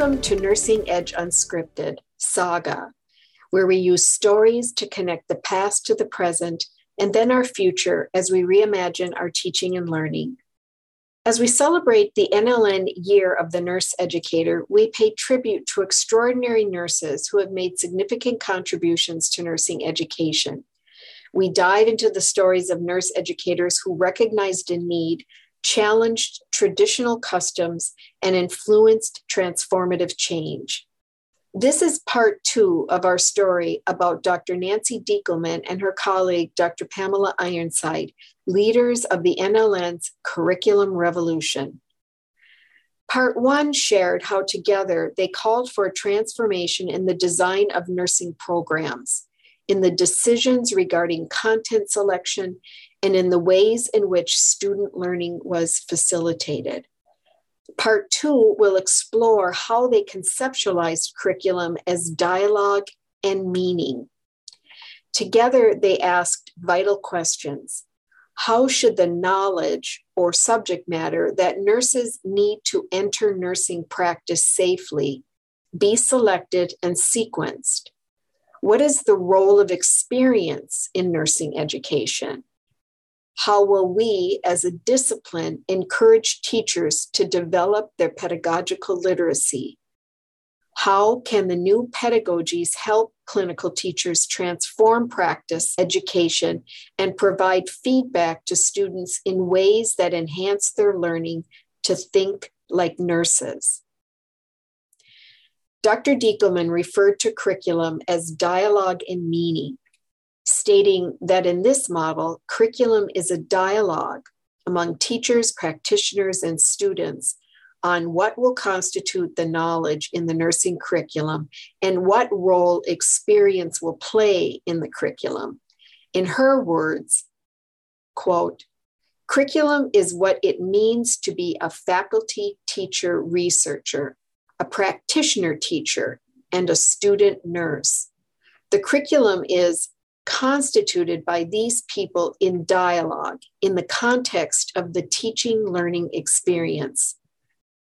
Welcome to Nursing Edge Unscripted, Saga, where we use stories to connect the past to the present and then our future as we reimagine our teaching and learning. As we celebrate the NLN Year of the Nurse Educator, we pay tribute to extraordinary nurses who have made significant contributions to nursing education. We dive into the stories of nurse educators who recognized a need challenged traditional customs, and influenced transformative change. This is part two of our story about Dr. Nancy Diekelmann and her colleague, Dr. Pamela Ironside, leaders of the NLN's curriculum revolution. Part one shared how together they called for a transformation in the design of nursing programs, in the decisions regarding content selection, and in the ways in which student learning was facilitated. Part two will explore how they conceptualized curriculum as dialogue and meaning. Together, they asked vital questions. How should the knowledge or subject matter that nurses need to enter nursing practice safely be selected and sequenced? What is the role of experience in nursing education? How will we, as a discipline, encourage teachers to develop their pedagogical literacy? How can the new pedagogies help clinical teachers transform practice education and provide feedback to students in ways that enhance their learning to think like nurses? Dr. Diekelmann referred to curriculum as dialogue and meaning stating that in this model, curriculum is a dialogue among teachers, practitioners, and students on what will constitute the knowledge in the nursing curriculum and what role experience will play in the curriculum. In her words, quote, curriculum is what it means to be a faculty teacher researcher, a practitioner teacher, and a student nurse. The curriculum is constituted by these people in dialogue in the context of the teaching learning experience.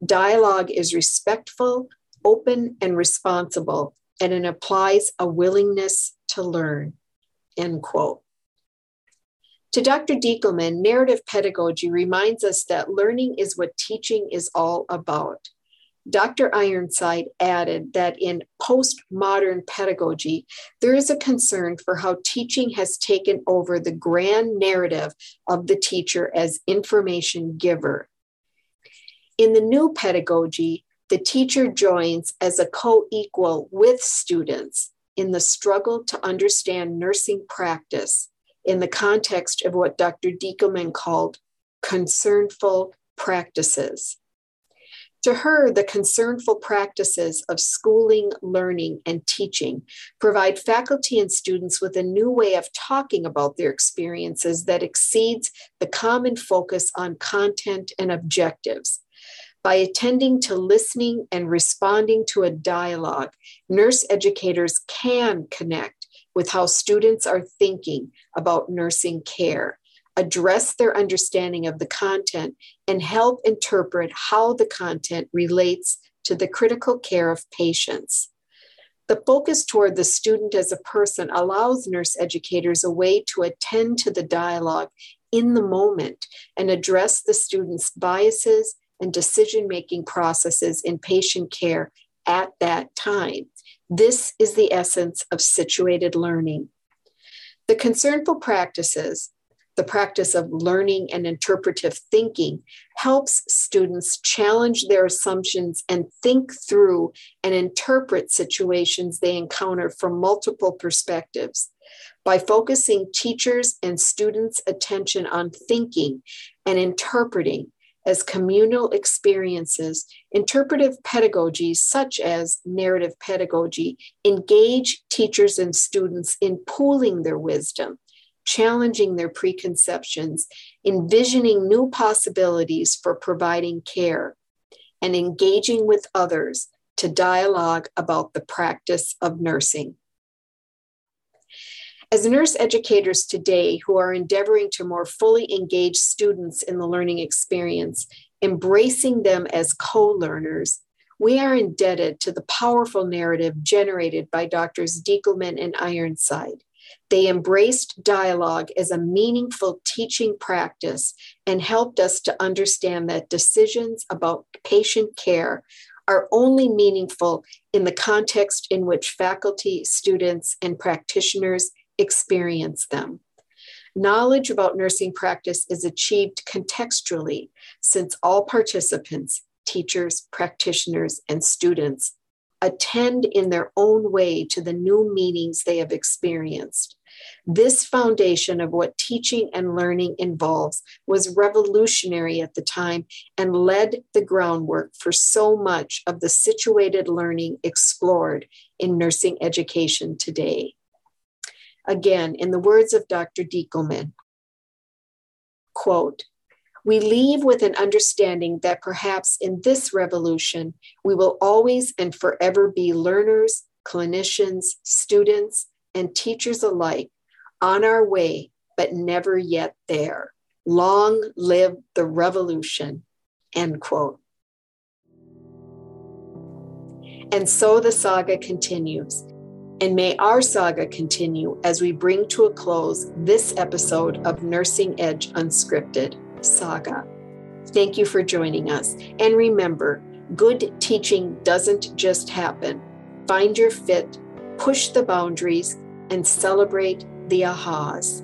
Dialogue is respectful, open, and responsible, and it implies a willingness to learn. End quote. To Dr. Diekelmann, narrative pedagogy reminds us that learning is what teaching is all about. Dr. Ironside added that in postmodern pedagogy, there is a concern for how teaching has taken over the grand narrative of the teacher as information giver. In the new pedagogy, the teacher joins as a co equal with students in the struggle to understand nursing practice in the context of what Dr. Diekelmann called concernful practices. To her, the concernful practices of schooling, learning, and teaching provide faculty and students with a new way of talking about their experiences that exceeds the common focus on content and objectives. By attending to listening and responding to a dialogue, nurse educators can connect with how students are thinking about nursing care address their understanding of the content, and help interpret how the content relates to the critical care of patients. The focus toward the student as a person allows nurse educators a way to attend to the dialogue in the moment and address the student's biases and decision making processes in patient care at that time. This is the essence of situated learning. The concernful practices the practice of learning and interpretive thinking helps students challenge their assumptions and think through and interpret situations they encounter from multiple perspectives. By focusing teachers' and students' attention on thinking and interpreting as communal experiences, interpretive pedagogies such as narrative pedagogy engage teachers and students in pooling their wisdom challenging their preconceptions, envisioning new possibilities for providing care, and engaging with others to dialogue about the practice of nursing. As nurse educators today who are endeavoring to more fully engage students in the learning experience, embracing them as co learners, We are indebted to the powerful narrative generated by Doctors Diekelmann and Ironside. They embraced dialogue as a meaningful teaching practice and helped us to understand that decisions about patient care are only meaningful in the context in which faculty, students, and practitioners experience them. Knowledge about nursing practice is achieved contextually since all participants, teachers, practitioners, and students attend in their own way to the new meanings they have experienced. This foundation of what teaching and learning involves was revolutionary at the time and led the groundwork for so much of the situated learning explored in nursing education today. Again, in the words of Dr. Diekelmann, quote, we leave with an understanding that perhaps in this revolution, we will always and forever be learners, clinicians, students, and teachers alike on our way, but never yet there. Long live the revolution. End quote. And so the saga continues. And may our saga continue as we bring to a close this episode of Nursing Edge Unscripted Saga. Thank you for joining us. And remember, good teaching doesn't just happen. Find your fit, push the boundaries, and celebrate the ahas.